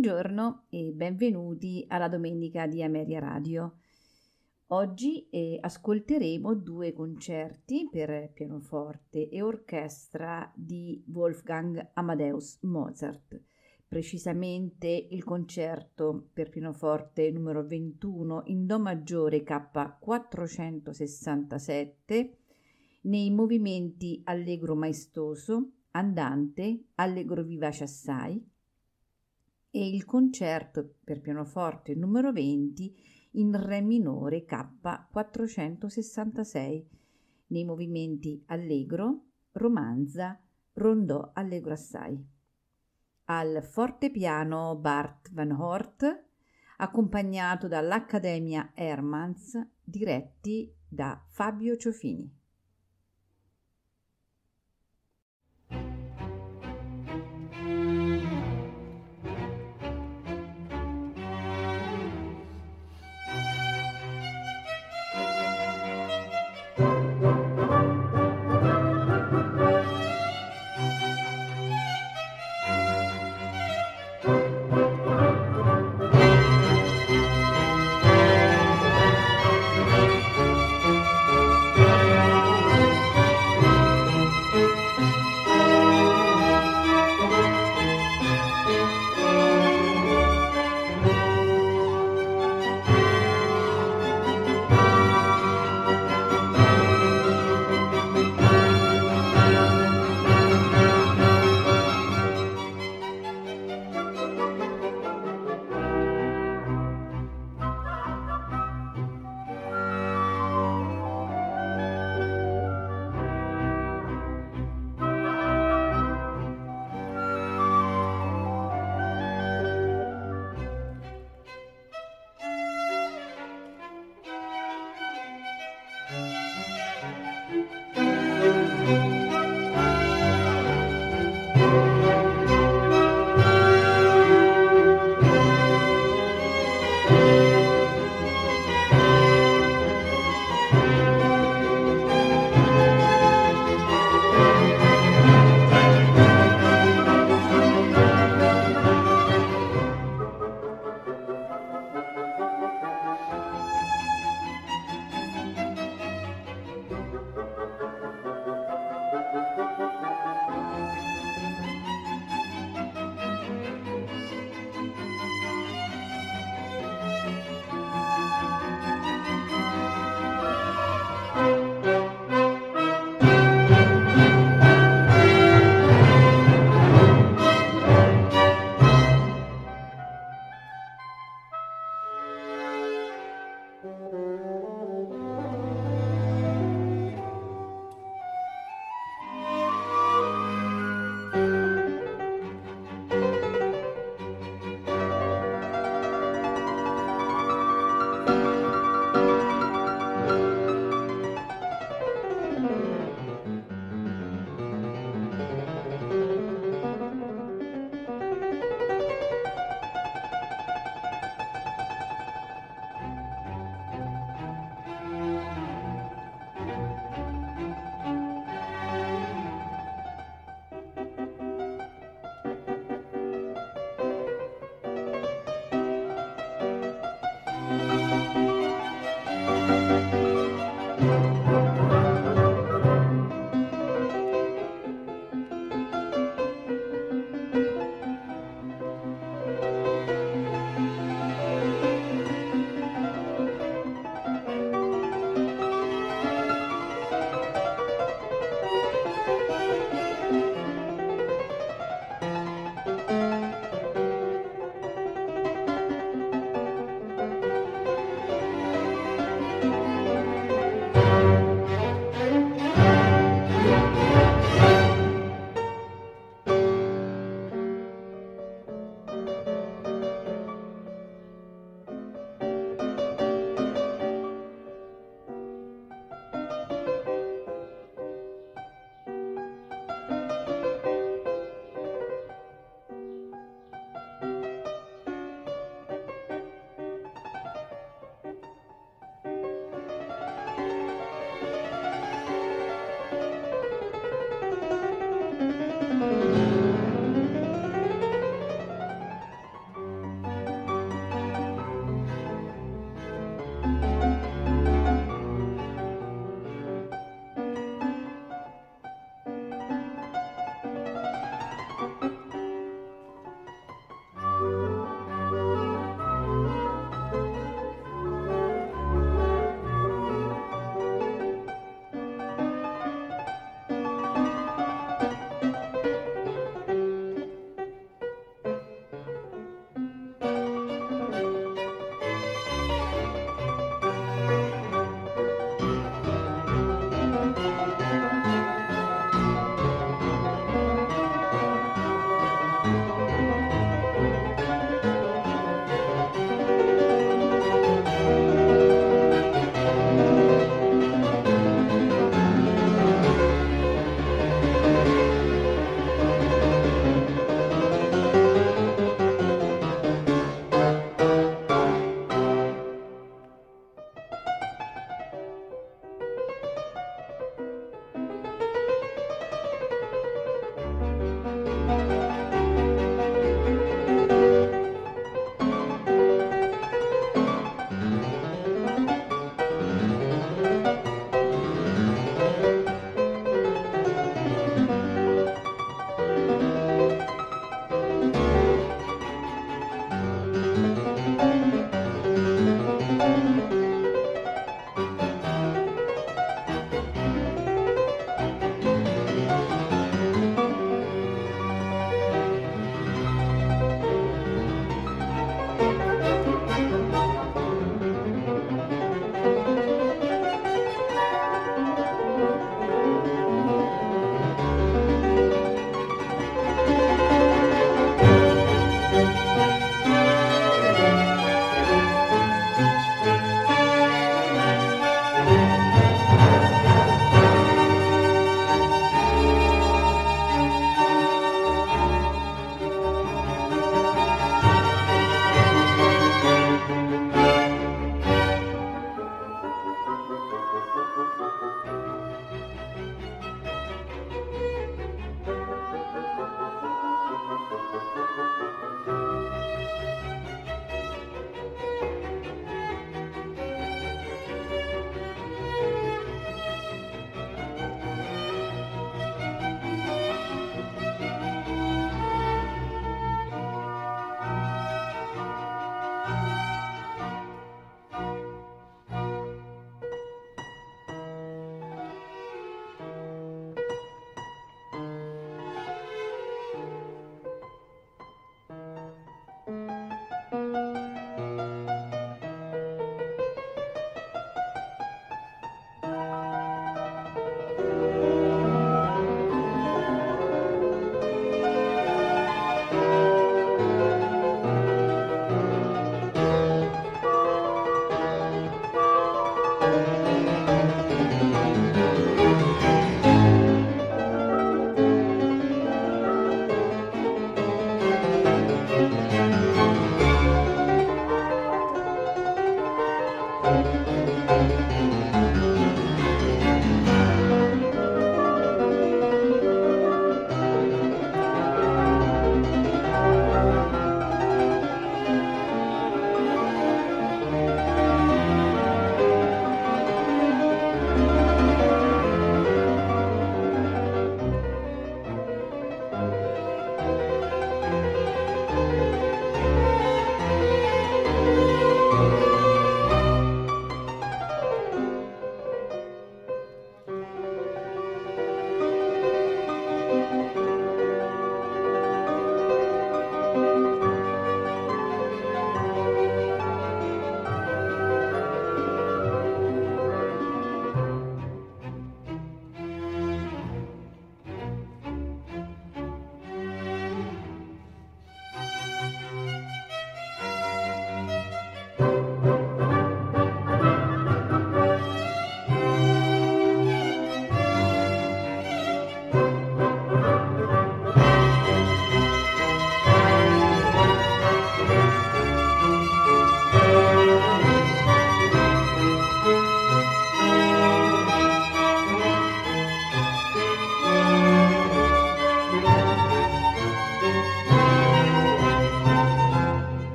Buongiorno e benvenuti alla domenica di Ameria Radio. Oggi eh, ascolteremo due concerti per pianoforte e orchestra di Wolfgang Amadeus Mozart, precisamente il concerto per pianoforte numero 21 in Do maggiore K 467 nei movimenti allegro maestoso, andante, allegro vivace assai e il concerto per pianoforte numero 20 in Re minore K 466 nei movimenti allegro, romanza, rondò allegro assai. Al fortepiano Bart Van Hort, accompagnato dall'Accademia Hermans, diretti da Fabio Ciofini.